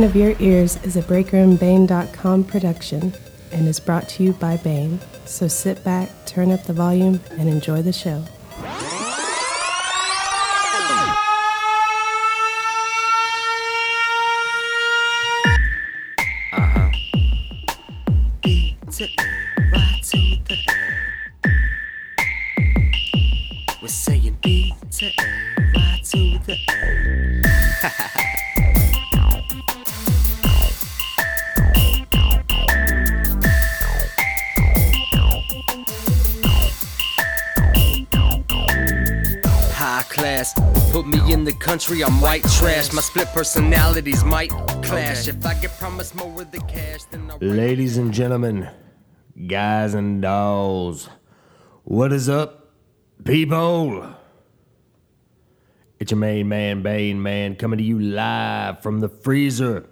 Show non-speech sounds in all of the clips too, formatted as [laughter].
Bane of Your Ears is a BreakerandBane.com production and is brought to you by Bane. So sit back, turn up the volume, and enjoy the show. My split personalities might clash. If I get promised more of the cash, then I'll. Ladies and gentlemen, guys and dolls, what is up, people? It's your main man, Bane Man, coming to you live from the freezer,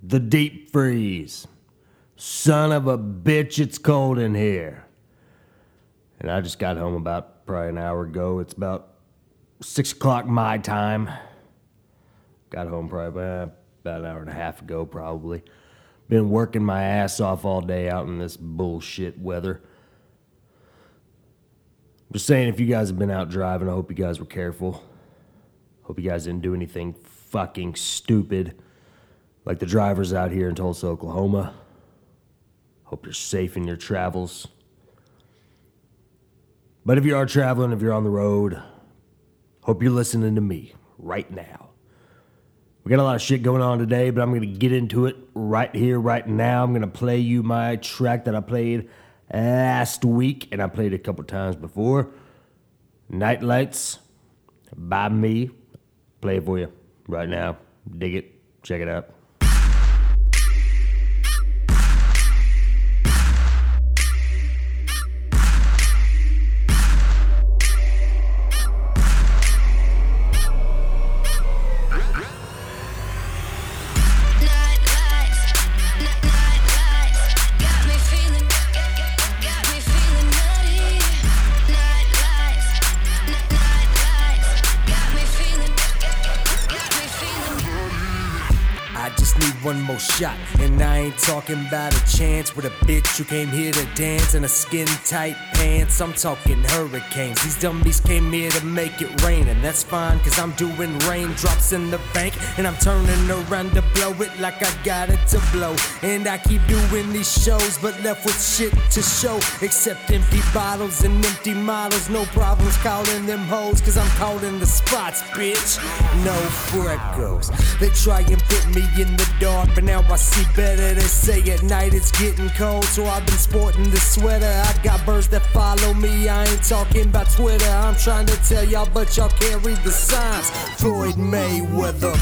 the deep freeze. Son of a bitch, it's cold in here. And I just got home about probably an hour ago. It's about six o'clock my time. Got home probably about an hour and a half ago, probably. Been working my ass off all day out in this bullshit weather. Just saying, if you guys have been out driving, I hope you guys were careful. Hope you guys didn't do anything fucking stupid like the drivers out here in Tulsa, Oklahoma. Hope you're safe in your travels. But if you are traveling, if you're on the road, hope you're listening to me right now. We got a lot of shit going on today, but I'm going to get into it right here, right now. I'm going to play you my track that I played last week, and I played a couple times before. Night Lights by me. Play it for you right now. Dig it. Check it out. Ain't talking about a chance with a bitch who came here to dance in a skin tight pants. I'm talking hurricanes. These dummies came here to make it rain, and that's fine, cause I'm doing raindrops in the bank, and I'm turning around to blow it like I got it to blow. And I keep doing these shows, but left with shit to show, except empty bottles and empty models. No problems calling them hoes, cause I'm calling the spots, bitch. No freckles. They try and put me in the dark, but now I see better. They say at night it's getting cold, so I've been sporting the sweater. I got birds that follow me. I ain't talking about Twitter. I'm trying to tell y'all, but y'all can't read the signs. Floyd Mayweather.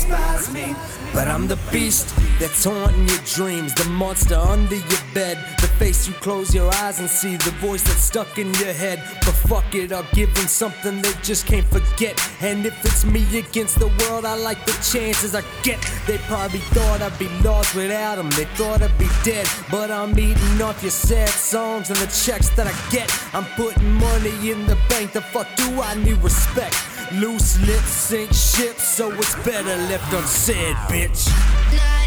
Despise me. But I'm the beast that's haunting your dreams, the monster under your bed, the face you close your eyes and see, the voice that's stuck in your head. But fuck it, I'll give them something they just can't forget. And if it's me against the world, I like the chances I get. They probably thought I'd be lost without them, they thought I'd be dead. But I'm eating off your sad songs and the checks that I get. I'm putting money in the bank, the fuck do I need respect? Loose lips sink ships, so it's better left unsaid, bitch.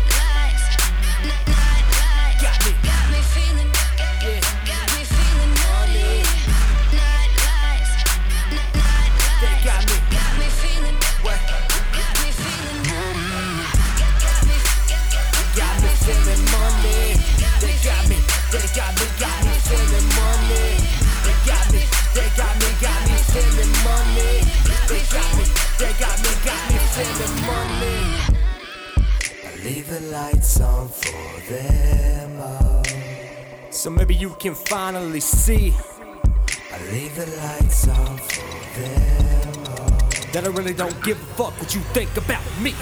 See I leave the lights on for them. that I really don't give a fuck what you think about me.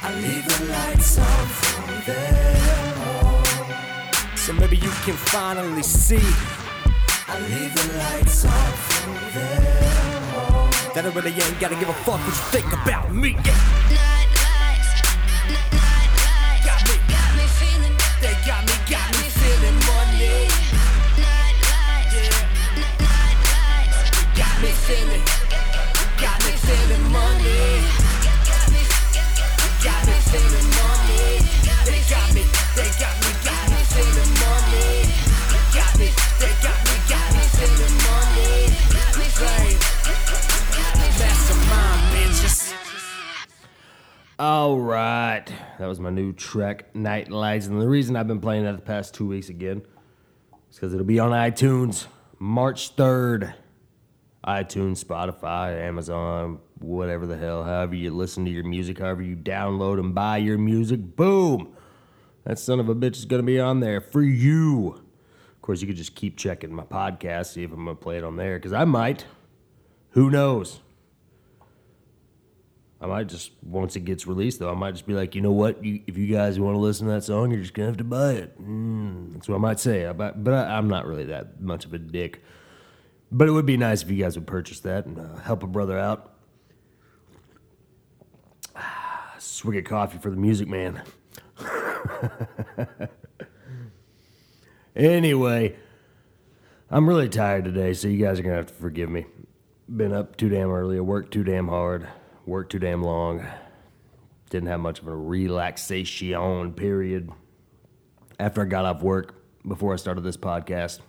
I leave the lights on for them. So maybe you can finally see I leave the lights on for them. that I really ain't gotta give a fuck what you think about me. Yeah. That was my new track, Night Lights, and the reason I've been playing that the past two weeks again is because it'll be on iTunes March third. iTunes, Spotify, Amazon, whatever the hell, however you listen to your music, however you download and buy your music, boom, that son of a bitch is gonna be on there for you. Of course, you could just keep checking my podcast, see if I'm gonna play it on there, because I might. Who knows? I might just once it gets released though, I might just be like, you know what? You, if you guys want to listen to that song, you're just gonna have to buy it. Mm, that's what I might say. I, but but I, I'm not really that much of a dick. But it would be nice if you guys would purchase that and uh, help a brother out. Swig of coffee for the music man. [laughs] anyway, I'm really tired today, so you guys are gonna have to forgive me. Been up too damn early, I worked too damn hard, worked too damn long. Didn't have much of a relaxation period after I got off work before I started this podcast.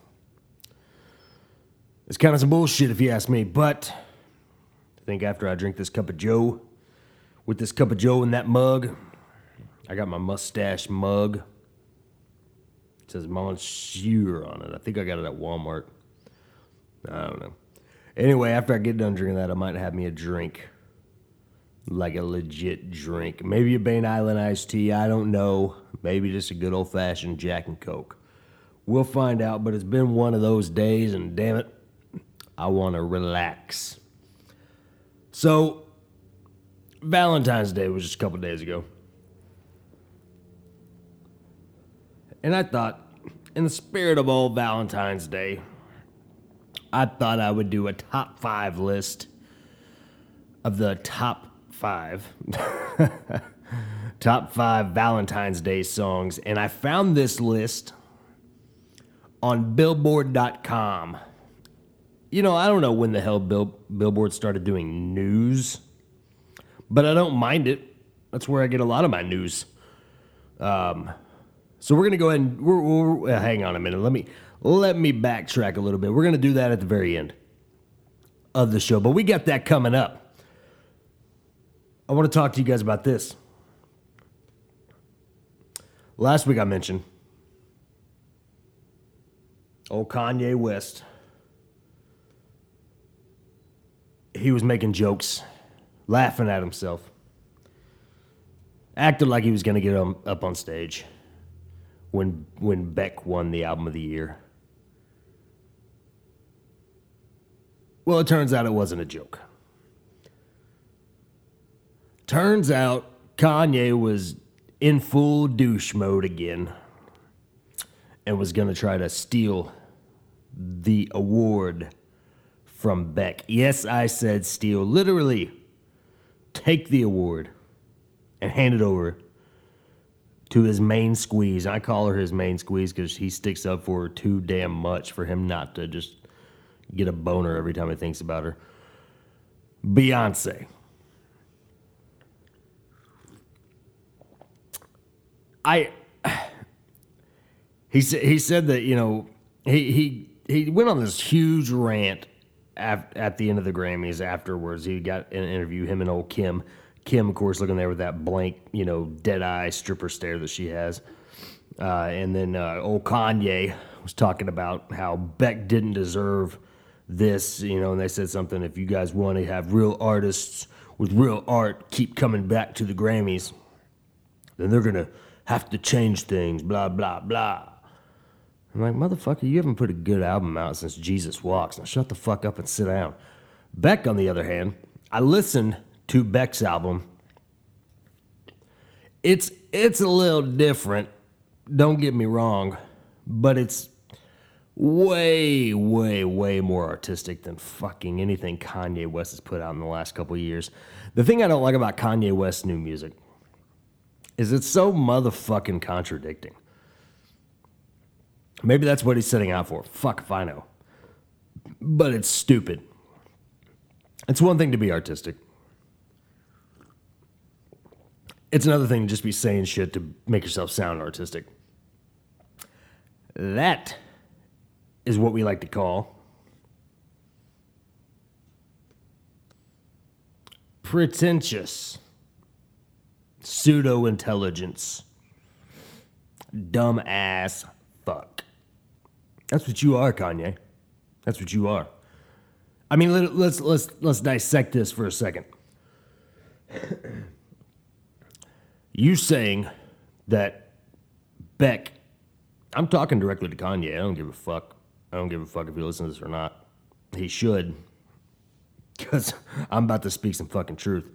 It's kind of some bullshit if you ask me, but I think after I drink this cup of Joe, with this cup of Joe in that mug, I got my mustache mug. It says Monsieur on it. I think I got it at Walmart. I don't know. Anyway, after I get done drinking that, I might have me a drink. Like a legit drink. Maybe a Bane Island iced tea. I don't know. Maybe just a good old fashioned Jack and Coke. We'll find out, but it's been one of those days, and damn it, I want to relax. So, Valentine's Day was just a couple days ago. And I thought, in the spirit of old Valentine's Day, I thought I would do a top five list of the top five. [laughs] top five Valentine's Day songs. And I found this list on Billboard.com. You know, I don't know when the hell Bill, Billboard started doing news, but I don't mind it. That's where I get a lot of my news. Um, so we're gonna go ahead and we're, we're, uh, hang on a minute. Let me let me backtrack a little bit. We're gonna do that at the very end of the show, but we got that coming up. I want to talk to you guys about this. Last week I mentioned old Kanye West. He was making jokes, laughing at himself, acted like he was gonna get um, up on stage when when Beck won the album of the year. Well, it turns out it wasn't a joke. Turns out Kanye was in full douche mode again and was going to try to steal the award from Beck. Yes, I said steal. Literally, take the award and hand it over to his main squeeze. I call her his main squeeze because he sticks up for her too damn much for him not to just get a boner every time he thinks about her. Beyonce. I [sighs] he said he said that you know he he he went on this huge rant at, at the end of the Grammys afterwards. He got an interview him and old Kim. Kim, of course, looking there with that blank, you know, dead eye stripper stare that she has. Uh, and then uh, old Kanye was talking about how Beck didn't deserve this, you know, and they said something if you guys want to have real artists with real art keep coming back to the Grammys, then they're going to have to change things, blah, blah, blah. I'm like, motherfucker, you haven't put a good album out since Jesus Walks. Now shut the fuck up and sit down. Beck, on the other hand, I listened to Beck's album. It's it's a little different. Don't get me wrong, but it's way, way, way more artistic than fucking anything Kanye West has put out in the last couple years. The thing I don't like about Kanye West's new music is it's so motherfucking contradicting. Maybe that's what he's setting out for. Fuck if I know. But it's stupid. It's one thing to be artistic. It's another thing to just be saying shit to make yourself sound artistic. That is what we like to call pretentious pseudo intelligence. Dumb ass fuck. That's what you are, Kanye. That's what you are. I mean, let, let's let's let's dissect this for a second. [clears throat] you saying that Beck, I'm talking directly to Kanye. I don't give a fuck. I don't give a fuck if he listens to this or not. He should, because [laughs] I'm about to speak some fucking truth.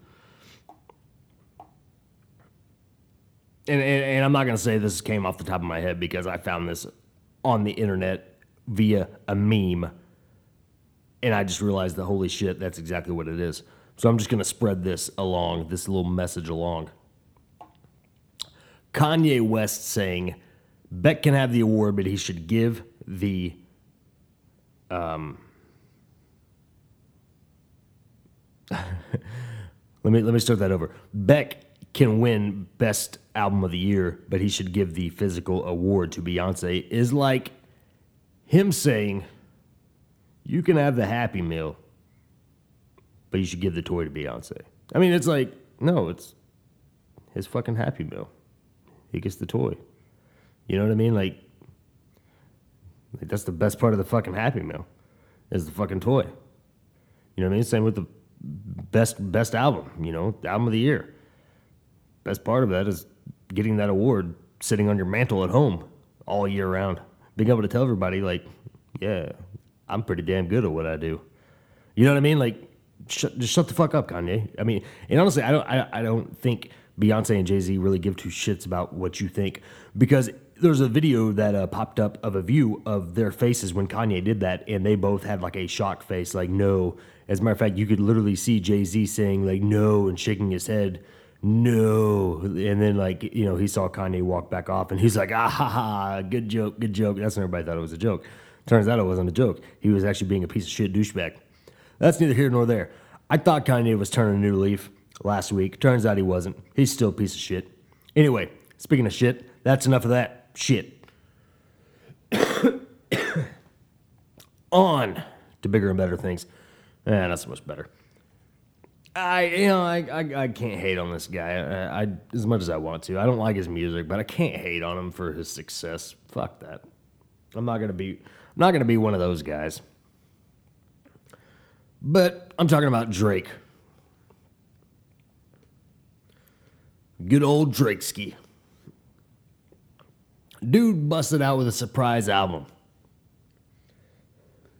And, and, and I'm not going to say this came off the top of my head because I found this on the internet via a meme. And I just realized that holy shit, that's exactly what it is. So I'm just going to spread this along, this little message along. Kanye West saying Beck can have the award, but he should give the um [laughs] let me let me start that over. Beck can win best album of the year, but he should give the physical award to Beyonce is like him saying you can have the happy meal, but you should give the toy to Beyonce. I mean, it's like no, it's his fucking happy meal. He gets the toy. You know what I mean? Like, like that's the best part of the fucking happy meal is the fucking toy. You know what I mean? Same with the best best album, you know, album of the year. Best part of that is getting that award sitting on your mantle at home all year round. Being able to tell everybody, like, yeah, I'm pretty damn good at what I do. You know what I mean? Like, shut, just shut the fuck up, Kanye. I mean, and honestly, I don't, I, I don't think Beyonce and Jay Z really give two shits about what you think because there's a video that uh, popped up of a view of their faces when Kanye did that, and they both had like a shock face, like no. As a matter of fact, you could literally see Jay Z saying like no and shaking his head, no, and then like you know he saw Kanye walk back off, and he's like ah ha ha, good joke, good joke. That's when everybody thought it was a joke. Turns out it wasn't a joke. He was actually being a piece of shit douchebag. That's neither here nor there. I thought Kanye was turning a new leaf last week. Turns out he wasn't. He's still a piece of shit. Anyway, speaking of shit, that's enough of that shit. [coughs] On to bigger and better things. Eh, not so much better. I, you know, I, I, I can't hate on this guy I, I, as much as I want to. I don't like his music, but I can't hate on him for his success. Fuck that. I'm not gonna be, I'm not gonna be one of those guys. But I'm talking about Drake. Good old Drakeski. Dude busted out with a surprise album.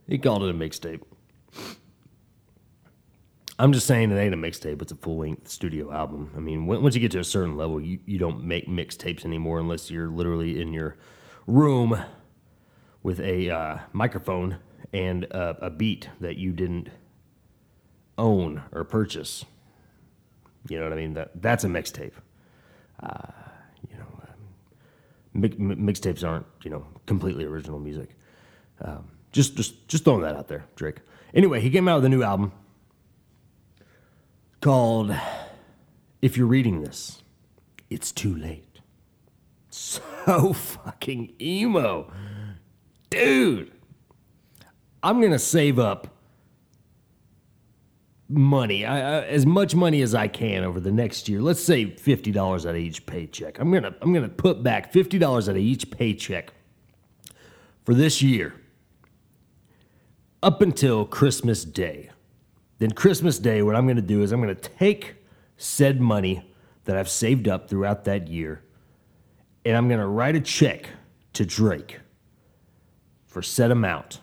He called it a mixtape. I'm just saying it ain't a mixtape, it's a full length studio album. I mean, once you get to a certain level, you, you don't make mixtapes anymore unless you're literally in your room with a uh, microphone and a, a beat that you didn't own or purchase. You know what I mean? That that's a mixtape. Uh, you know, um, mi- mi- mixtapes aren't you know completely original music. Um, just just just throwing that out there, Drake. Anyway, he came out with a new album called "If You're Reading This, It's Too Late." So [laughs] fucking emo, dude. I'm gonna save up money, I, as much money as I can over the next year. Let's say fifty dollars out of each paycheck. I'm gonna I'm gonna put back fifty dollars out of each paycheck for this year, up until Christmas Day. Then Christmas Day, what I'm gonna do is I'm gonna take said money that I've saved up throughout that year, and I'm gonna write a check to Drake for said amount.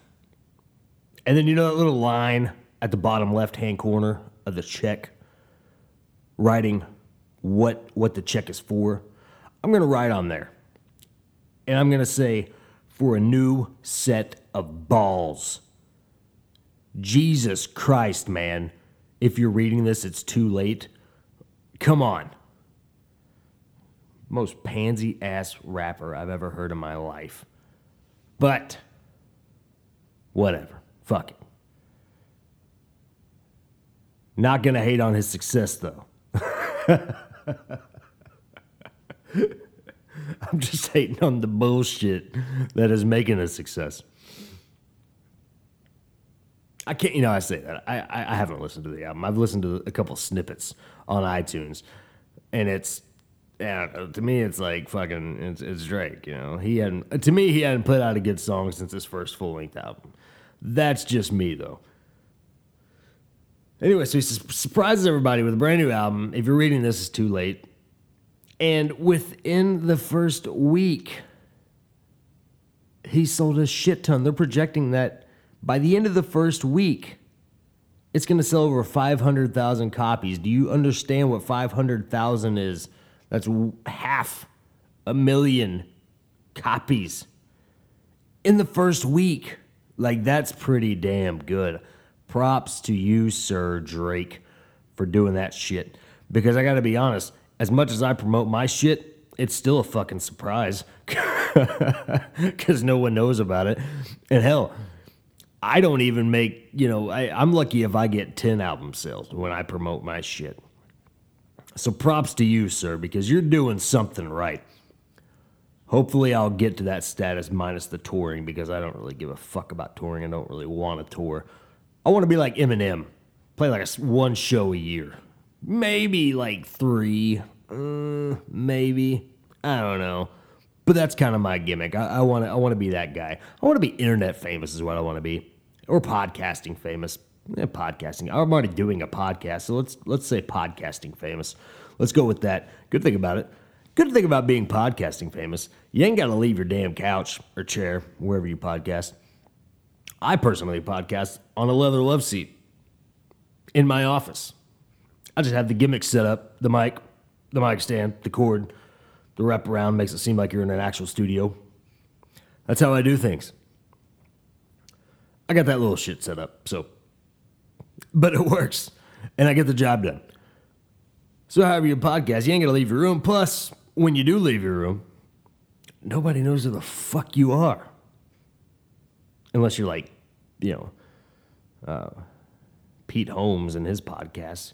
And then you know that little line at the bottom left hand corner of the check writing what what the check is for. I'm going to write on there. And I'm going to say for a new set of balls. Jesus Christ, man. If you're reading this, it's too late. Come on. Most pansy ass rapper I've ever heard in my life. But, whatever. Fuck it. Not gonna hate on his success though. [laughs] I'm just hating on the bullshit that is making a success. I can't, you know, I say that. I, I, I haven't listened to the album. I've listened to a couple snippets on iTunes, and it's, yeah, to me, it's like fucking, it's, it's Drake, you know? He hadn't, to me, he hadn't put out a good song since his first full length album. That's just me, though. Anyway, so he surprises everybody with a brand new album. If you're reading this, it's too late. And within the first week, he sold a shit ton. They're projecting that by the end of the first week, it's going to sell over 500,000 copies. Do you understand what 500,000 is? That's half a million copies in the first week. Like, that's pretty damn good. Props to you, Sir Drake, for doing that shit. Because I gotta be honest, as much as I promote my shit, it's still a fucking surprise. [laughs] Because no one knows about it. And hell, I don't even make, you know, I, I'm lucky if I get 10 album sales when I promote my shit. So props to you, sir, because you're doing something right. Hopefully, I'll get to that status minus the touring because I don't really give a fuck about touring. I don't really want to tour. I want to be like Eminem, play like a one show a year, maybe like three, uh, maybe I don't know. But that's kind of my gimmick. I want to. I want to be that guy. I want to be internet famous, is what I want to be, or podcasting famous. Yeah, podcasting. I'm already doing a podcast, so let's let's say podcasting famous. Let's go with that. Good thing about it. Good thing about being podcasting famous. You ain't got to leave your damn couch or chair wherever you podcast. I personally podcast on a leather love seat in my office. I just have the gimmick set up, the mic, the mic stand, the cord, the wraparound makes it seem like you're in an actual studio. That's how I do things. I got that little shit set up, so but it works. And I get the job done. So however you podcast, you ain't gonna leave your room. Plus, when you do leave your room, nobody knows who the fuck you are. Unless you're like, you know, uh, Pete Holmes and his podcast.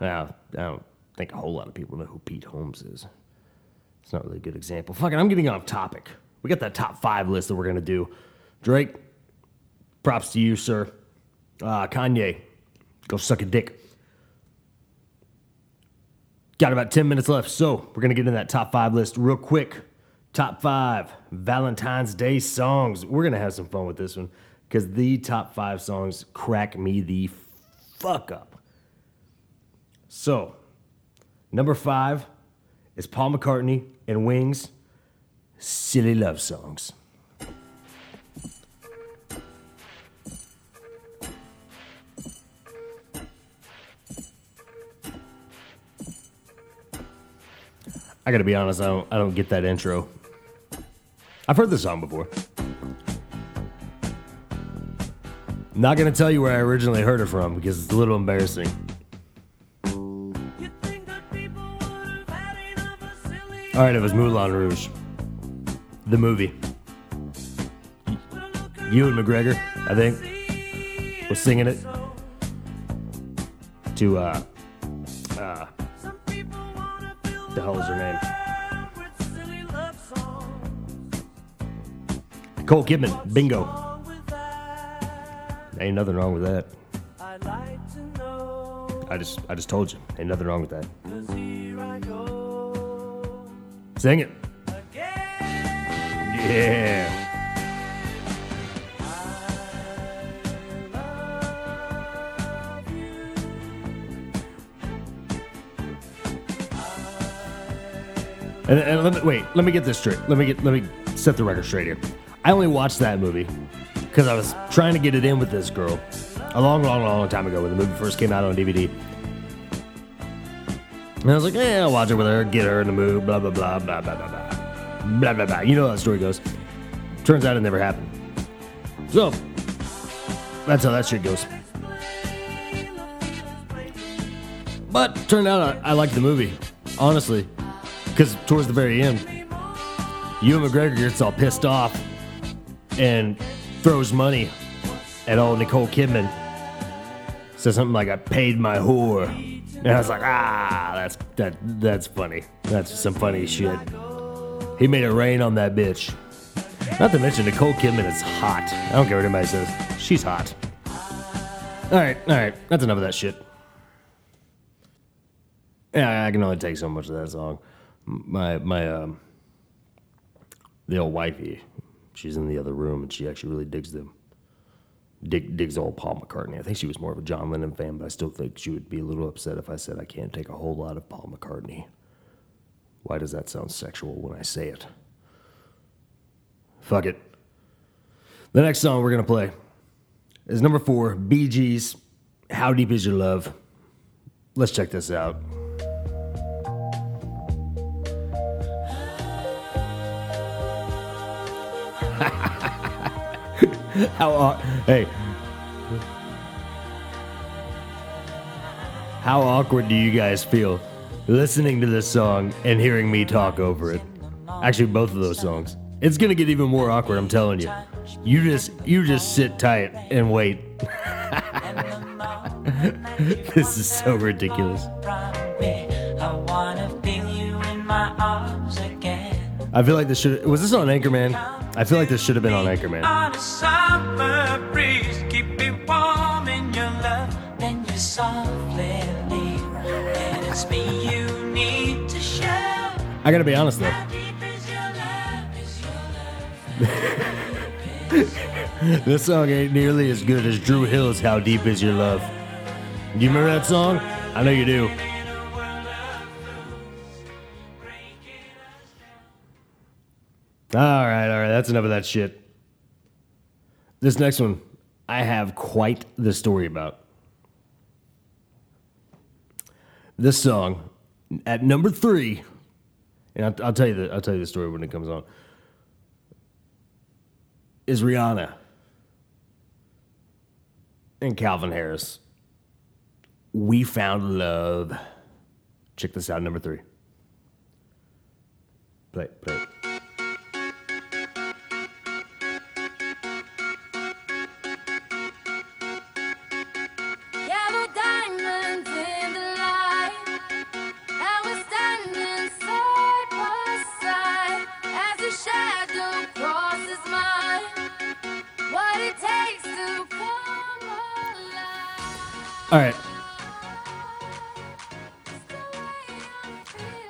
Well, I don't think a whole lot of people know who Pete Holmes is. It's not really a good example. Fuck it, I'm getting off topic. We got that top five list that we're gonna do. Drake, props to you, sir. Uh, Kanye, go suck a dick. Got about 10 minutes left, so we're gonna get in that top five list real quick. Top five Valentine's Day songs. We're gonna have some fun with this one because the top five songs crack me the fuck up. So, number five is Paul McCartney and Wings, Silly Love Songs. I gotta be honest, I don't, I don't get that intro. I've heard this song before. Not gonna tell you where I originally heard it from because it's a little embarrassing. All right, it was Moulin Rouge, the movie. Ewan McGregor, I think, was singing it to uh, uh, Cole Kidman, bingo. Ain't nothing wrong with that. I just, I just told you, ain't nothing wrong with that. Sing it. Yeah. And, and let me wait. Let me get this straight. Let me get. Let me set the record straight here. I only watched that movie because I was trying to get it in with this girl a long, long, long time ago when the movie first came out on DVD. And I was like, yeah, I'll watch it with her, get her in the mood, blah, blah, blah, blah, blah, blah, blah. Blah, blah, blah. You know how the story goes. Turns out it never happened. So, that's how that shit goes. But turned out I, I liked the movie, honestly, because towards the very end, Ewan McGregor gets all pissed off and throws money at old Nicole Kidman. Says something like, "I paid my whore," and I was like, "Ah, that's that that's funny. That's some funny shit." He made it rain on that bitch. Not to mention Nicole Kidman is hot. I don't care what anybody says. She's hot. All right, all right. That's enough of that shit. Yeah, I can only take so much of that song. My my um, the old wifey, she's in the other room and she actually really digs them. Dig, digs old Paul McCartney. I think she was more of a John Lennon fan, but I still think she would be a little upset if I said I can't take a whole lot of Paul McCartney. Why does that sound sexual when I say it? Fuck it. The next song we're gonna play is number four, Bee Gees. How deep is your love? Let's check this out. [laughs] How hey? How awkward do you guys feel listening to this song and hearing me talk over it? Actually, both of those songs. It's gonna get even more awkward. I'm telling you. You just you just sit tight and wait. [laughs] this is so ridiculous. I feel like this should was this on Anchorman? I feel like this should have been on Anchorman. On a summer breeze, keep me warm in your love. Then you softly leave, and it's me you need to show. I gotta be honest though. How deep is your love? Is your love? [laughs] This song ain't nearly as good as Dru Hill's How Deep Is Your Love. Do you remember that song? I know you do. All right, all right, that's enough of that shit. This next one, I have quite the story about. This song, at number three, and I'll, I'll tell you the I'll tell you the story when it comes on. Is Rihanna and Calvin Harris. We found love. Check this out, number three. Play, play.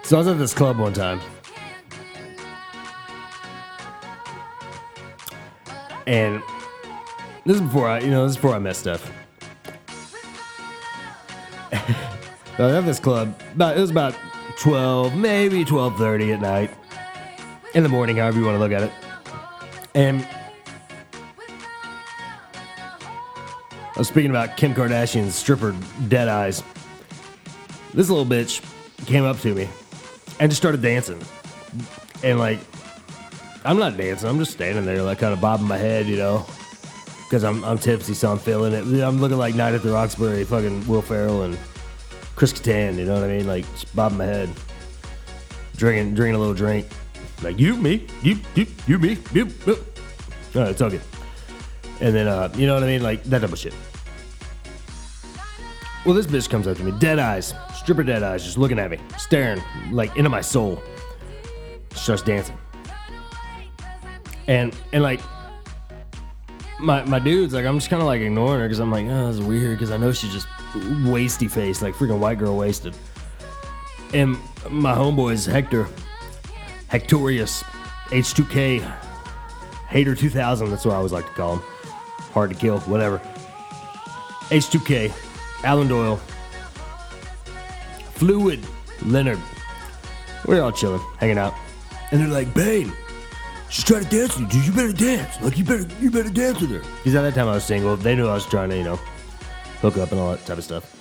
So I was at this club one time, and this is before I, you know, this is before I met. [laughs] So I was at this club. About it was about twelve, maybe twelve thirty at night, in the morning, however you want to look at it. And I was speaking about Kim Kardashian's stripper Dead Eyes. This little bitch came up to me and just started dancing. And like, I'm not dancing. I'm just standing there, like kind of bobbing my head, you know, because I'm I'm tipsy, so I'm feeling it. I'm looking like Night at the Roxbury, fucking Will Ferrell and Chris Kattan. You know what I mean? Like just bobbing my head, drinking drinking a little drink. Like you, me, you, you, you, me, you. you. Right, it's all good. And then, uh, you know what I mean? Like that type of shit. Well, this bitch comes to me, dead eyes, stripper dead eyes, just looking at me, staring like into my soul. Starts dancing, and and like my my dude's like, I'm just kind of like ignoring her because I'm like, oh, this is weird because I know she's just wasty face, like freaking white girl wasted. And my homeboy's Hector, Hectorius, H2K, Hater 2000. That's what I always like to call him. Hard to kill, whatever. H2K, Alan Doyle, Fluid, Leonard. We're all chilling, hanging out. And they're like, Bane, She's trying to dance with you, dude. You better dance. Like you better, you better dance with her. Because at that time I was single. They knew I was trying to, you know, hook up and all that type of stuff.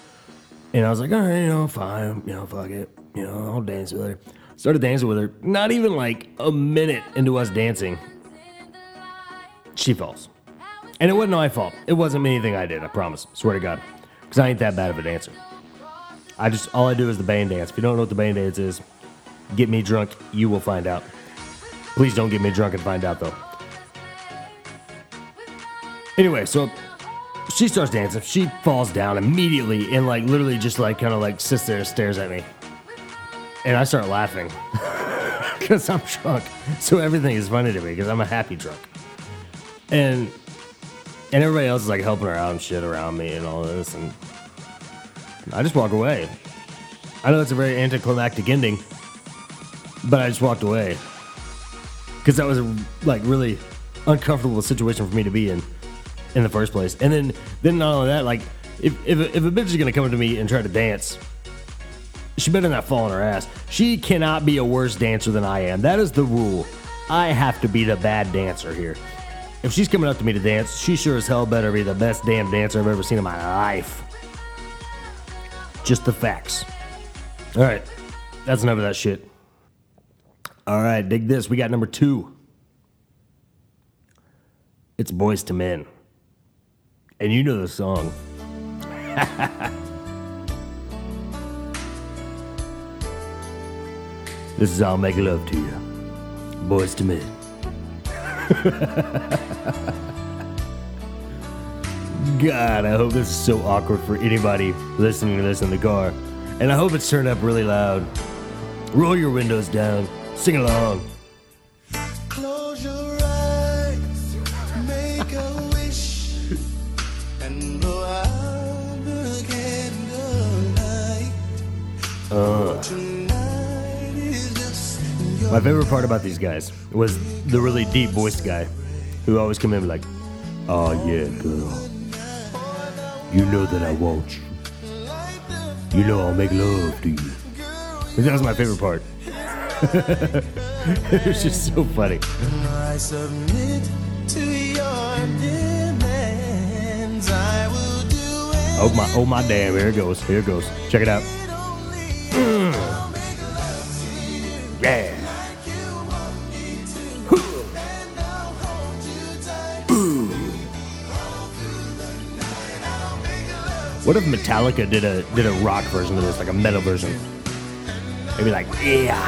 And I was like, all right, you know, fine, you know, fuck it, you know, I'll dance with her. Started dancing with her. Not even like a minute into us dancing, she falls. And it wasn't my fault. It wasn't anything I did. I promise. Swear to God, because I ain't that bad of a dancer. I just all I do is the band dance. If you don't know what the band dance is, get me drunk. You will find out. Please don't get me drunk and find out though. Anyway, so she starts dancing. She falls down immediately and like literally just like kind of like sits there and stares at me. And I start laughing [laughs] because I'm drunk. So everything is funny to me because I'm a happy drunk. And and everybody else is like helping her out and shit around me and all this and I just walk away. I know that's a very anticlimactic ending, but I just walked away because that was a like really uncomfortable situation for me to be in in the first place. And then then not only that, like if if if a bitch is gonna come up to me and try to dance, she better not fall on her ass. She cannot be a worse dancer than I am. That is the rule. I have to be the bad dancer here. If she's coming up to me to dance, she sure as hell better be the best damn dancer I've ever seen in my life. Just the facts. All right, that's enough of that shit. All right, dig this. We got number two. It's Boyz II Men. And you know the song. [laughs] this is I'll Make Love to You. Boyz II Men. [laughs] God, I hope this is so awkward for anybody listening to this in the car. And I hope it's turned up really loud. Roll your windows down. Sing along. Close your eyes, make a wish, and blow out the candlelight. Tonight is just your My favorite part about these guys was the really deep voiced guy who always come in like, Oh yeah, girl. You know that I want you. You know I'll make love to you. That was my favorite part. [laughs] it was just so funny. I submit to your demands. I will do. Oh my, oh my damn! Here it goes. Here it goes. Check it out. What if Metallica did a did a rock version of this, like a metal version? They'd be like, yeah,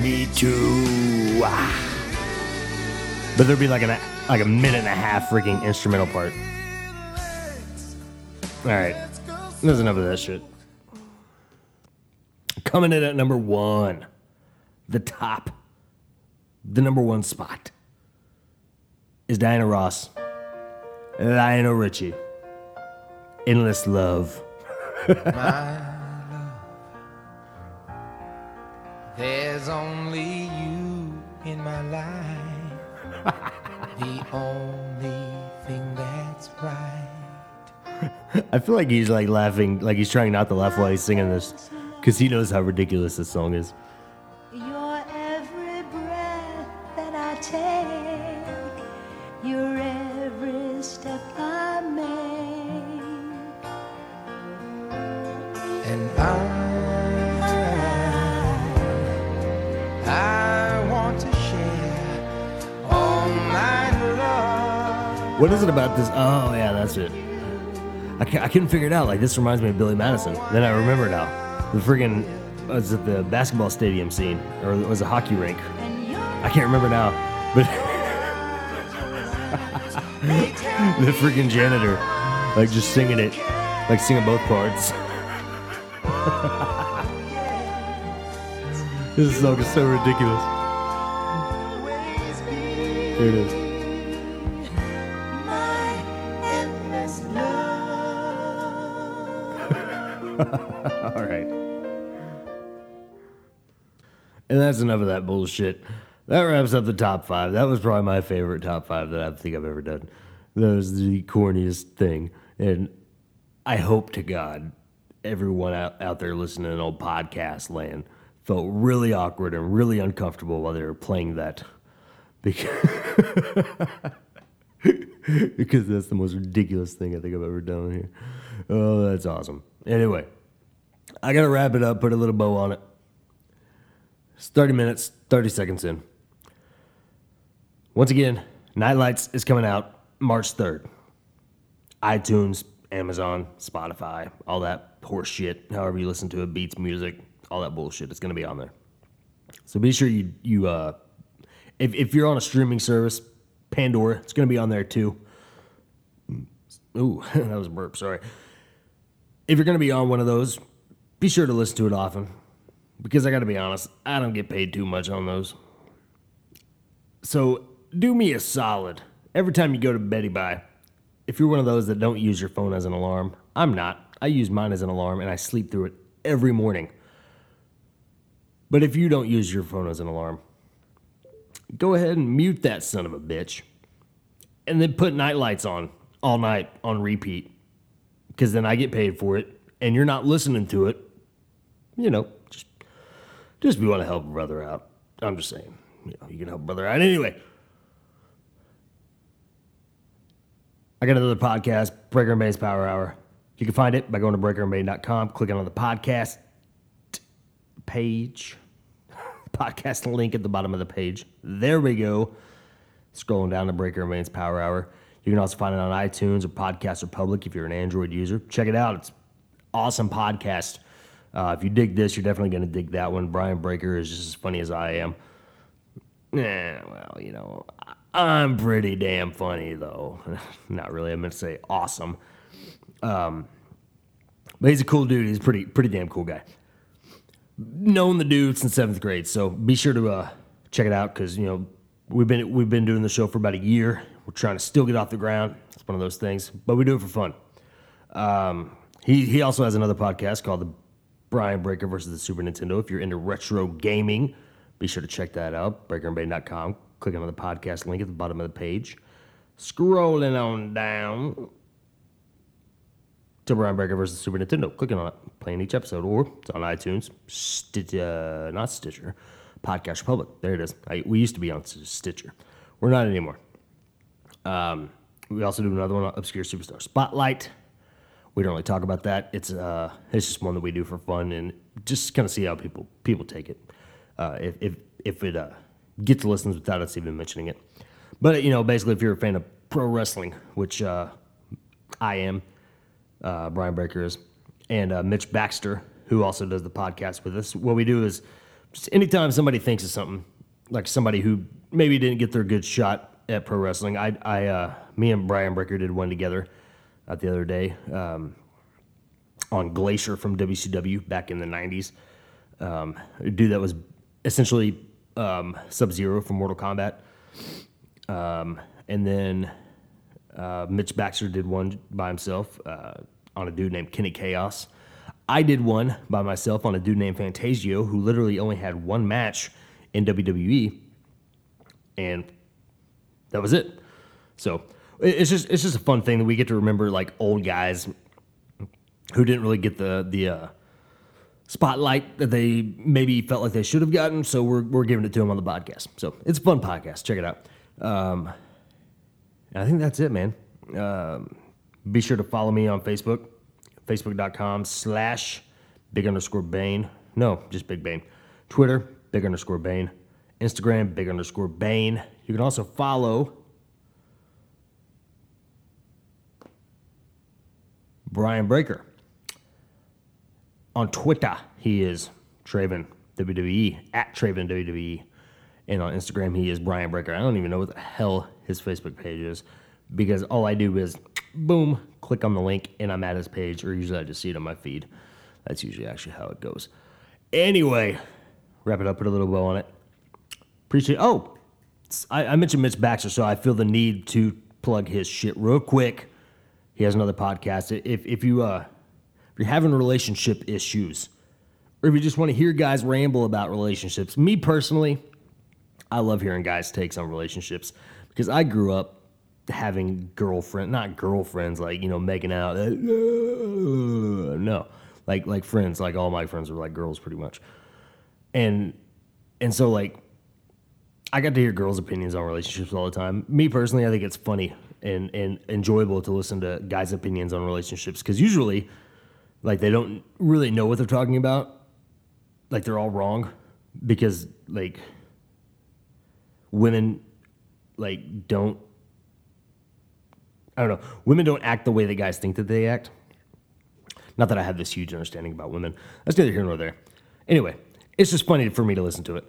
me too. ah." But there'd be like an like a minute and a half freaking instrumental part. All right, there's enough of that shit. Coming in at number one, the top, the number one spot is Diana Ross, Lionel Richie, Endless Love. love. There's only you in my life. the only thing that's right. [laughs] I feel like he's like laughing, like he's trying not to laugh while he's singing this, because he knows how ridiculous this song is. About this? Oh, yeah, that's it. I, I couldn't figure it out. Like, this reminds me of Billy Madison. Then I remember now. The friggin' was it the basketball stadium scene? Or it was a hockey rink? I can't remember now. But [laughs] the freaking janitor, like, just singing it, like, singing both parts. [laughs] this song is so ridiculous. Here it is. [laughs] All right. And that's enough of that bullshit. That wraps up the top five. That was probably my favorite top five that I think I've ever done. That was the corniest thing. And I hope to God everyone out, out there listening in old podcast land felt really awkward and really uncomfortable while they were playing that because, [laughs] because that's the most ridiculous thing I think I've ever done here. Oh, that's awesome. Anyway, I gotta wrap it up, put a little bow on it. It's 30 minutes, 30 seconds in. Once again, Nightlights is coming out March 3rd. iTunes, Amazon, Spotify, all that horse shit, however you listen to it, beats music, all that bullshit. It's gonna be on there. So be sure you you uh if if you're on a streaming service, Pandora, it's gonna be on there too. Ooh, [laughs] that was a burp, sorry. If you're gonna be on one of those, be sure to listen to it often. Because I gotta be honest, I don't get paid too much on those. So do me a solid. Every time you go to Betty Bye, if you're one of those that don't use your phone as an alarm, I'm not. I use mine as an alarm and I sleep through it every morning. But if you don't use your phone as an alarm, go ahead and mute that son of a bitch. And then put night lights on all night on repeat. Because then I get paid for it and you're not listening to it. You know, just, just we want to help a brother out. I'm just saying. You know, you can help brother out. Anyway. I got another podcast, Breaker and Power Hour. You can find it by going to breakerandbane.com, clicking on the podcast page, [laughs] podcast link at the bottom of the page. There we go. Scrolling down to Breaker and Power Hour. You can also find it on iTunes or Podcast Republic if you're an Android user. Check it out. It's awesome podcast. Uh, if you dig this, you're definitely going to dig that one. Brian Breaker is just as funny as I am. Yeah, well, you know, I'm pretty damn funny though. [laughs] Not really. I meant to say awesome. Um, but he's a cool dude. He's pretty pretty damn cool guy. Known the dude since seventh grade, so be sure to uh, check it out because you know we've been we've been doing the show for about a year. We're trying to still get off the ground. It's one of those things, but we do it for fun. Um, he he also has another podcast called the Brian Breaker versus the Super Nintendo. If you're into retro gaming, be sure to check that out. BreakerandBane.com. Click on the podcast link at the bottom of the page. Scrolling on down to Brian Breaker versus the Super Nintendo. Clicking on it, playing each episode, or it's on iTunes, Stitch, uh, not Stitcher, Podcast Republic. There it is. I, we used to be on Stitcher. We're not anymore. Um, we also do another one, on Obscure Superstar Spotlight. We don't really talk about that. It's uh, it's just one that we do for fun and just kind of see how people people take it. Uh, if if if it uh, gets listens without us even mentioning it. But you know, basically, if you're a fan of pro wrestling, which uh, I am, uh, Brian Breaker is, and uh, Mitch Baxter, who also does the podcast with us. What we do is, just anytime somebody thinks of something, like somebody who maybe didn't get their good shot at pro wrestling, I, I, uh, me and Brian Breaker did one together uh, the other day um, on Glacier from WCW back in the '90s. Um, a dude that was essentially um, Sub Zero from Mortal Kombat, um, and then uh, Mitch Baxter did one by himself uh, on a dude named Kenny Chaos. I did one by myself on a dude named Fantasio, who literally only had one match in WWE, and that was it. So it's just it's just a fun thing that we get to remember like old guys who didn't really get the the uh, spotlight that they maybe felt like they should have gotten. So we're we're giving it to them on the podcast. So it's a fun podcast. Check it out. Um, I think that's it, man. Um, be sure to follow me on Facebook, facebook.com slash big underscore Bane. No, just Big Bane. Twitter, big underscore Bane. Instagram, big underscore Bane. You can also follow Brian Breaker. On Twitter, he is Traven WWE, at Traven WWE. And on Instagram, he is Brian Breaker. I don't even know what the hell his Facebook page is because all I do is boom, click on the link, and I'm at his page, or usually I just see it on my feed. That's usually actually how it goes. Anyway, wrap it up, put a little bow on it. Appreciate. Oh, I, I mentioned Mitch Baxter, so I feel the need to plug his shit real quick. He has another podcast. If if you uh if you're having relationship issues, or if you just want to hear guys ramble about relationships, me personally, I love hearing guys' takes on relationships because I grew up having girlfriend, not girlfriends like you know making out. [laughs] No, like like friends. Like all my friends were like girls, pretty much. and and so like I got to hear girls' opinions on relationships all the time. Me personally, I think it's funny and and enjoyable to listen to guys' opinions on relationships because usually, like they don't really know what they're talking about. Like they're all wrong because like women like don't I don't know. Women don't act the way that guys think that they act. Not that I have this huge understanding about women. That's neither here nor there. Anyway, it's just funny for me to listen to it.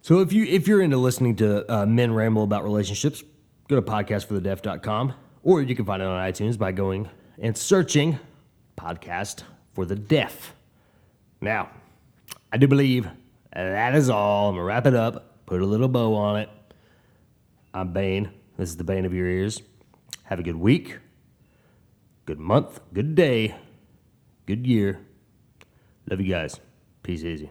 So if you if you're into listening to uh, men ramble about relationships, go to podcastforthedeaf.com or you can find it on iTunes by going and searching podcast for the deaf. Now, I do believe that is all. I'm gonna wrap it up, put a little bow on it. I'm Bane. This is the Bane of your ears. Have a good week, good month, good day, good year. Love you guys. Peace easy.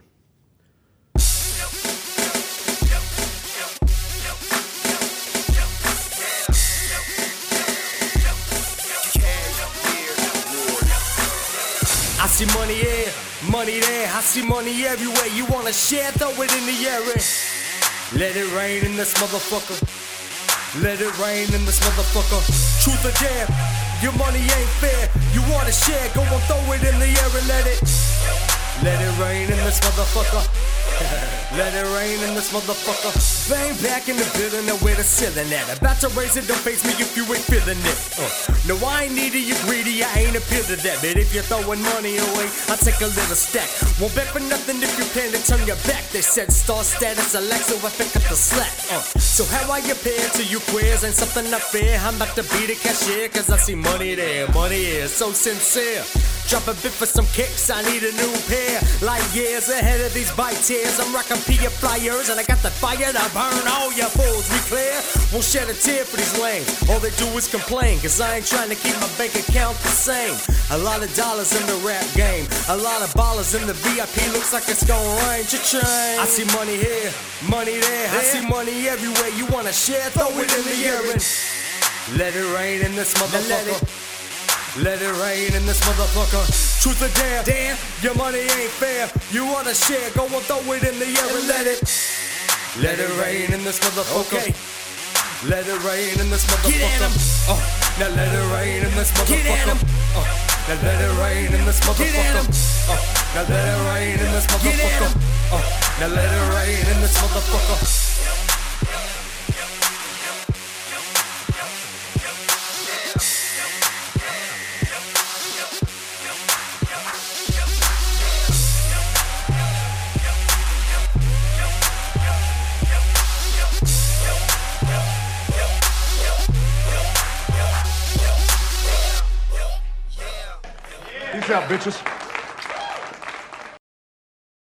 See money here, money there. I see money everywhere. You wanna share? Throw it in the air. and Let it rain in this motherfucker. Let it rain in this motherfucker. Truth or dare, your money ain't fair. You wanna share? Go and throw it in the air and let it. Let it rain in this motherfucker. [laughs] Let it rain in this motherfucker. Bang back in the building and where the ceiling at. About to raise it, don't face me if you ain't feeling it. Uh. No, I ain't needy, you greedy, I ain't appeal to that. But if you're throwing money away, I'll take a little stack. Won't bet for nothing if you plan to turn your back. They said star status, Alexa, I pick up the slack. Uh. So how I appear to you queers ain't something unfair. I'm about to be the cashier, cause I see money there. Money is so sincere. Drop a bit for some kicks, I need a new pair. Like years ahead of these bike tears, I'm rocking Pia flyers, and I got the fire to burn all your fools. We clear? Won't shed a tear for these lames. All they do is complain, cause I ain't trying to keep my bank account the same. A lot of dollars in the rap game, a lot of ballers in the VIP. Looks like it's gonna rain. Cha-ching. I see money here, money there. I see money everywhere. You wanna share? Throw it in the air and let it rain in this motherfucker. Let it rain in this motherfucker. Truth or dare, damn, your money ain't fair. You wanna share, go and throw it in the air and let it. Let it rain in this motherfucker. Okay. Let it rain in this motherfucker. Get at. Uh, now let it rain in this motherfucker. Get at. Uh, now let it rain in this motherfucker. Get Uh, now let it rain in this motherfucker. Uh, now let it rain in this motherfucker. out, bitches.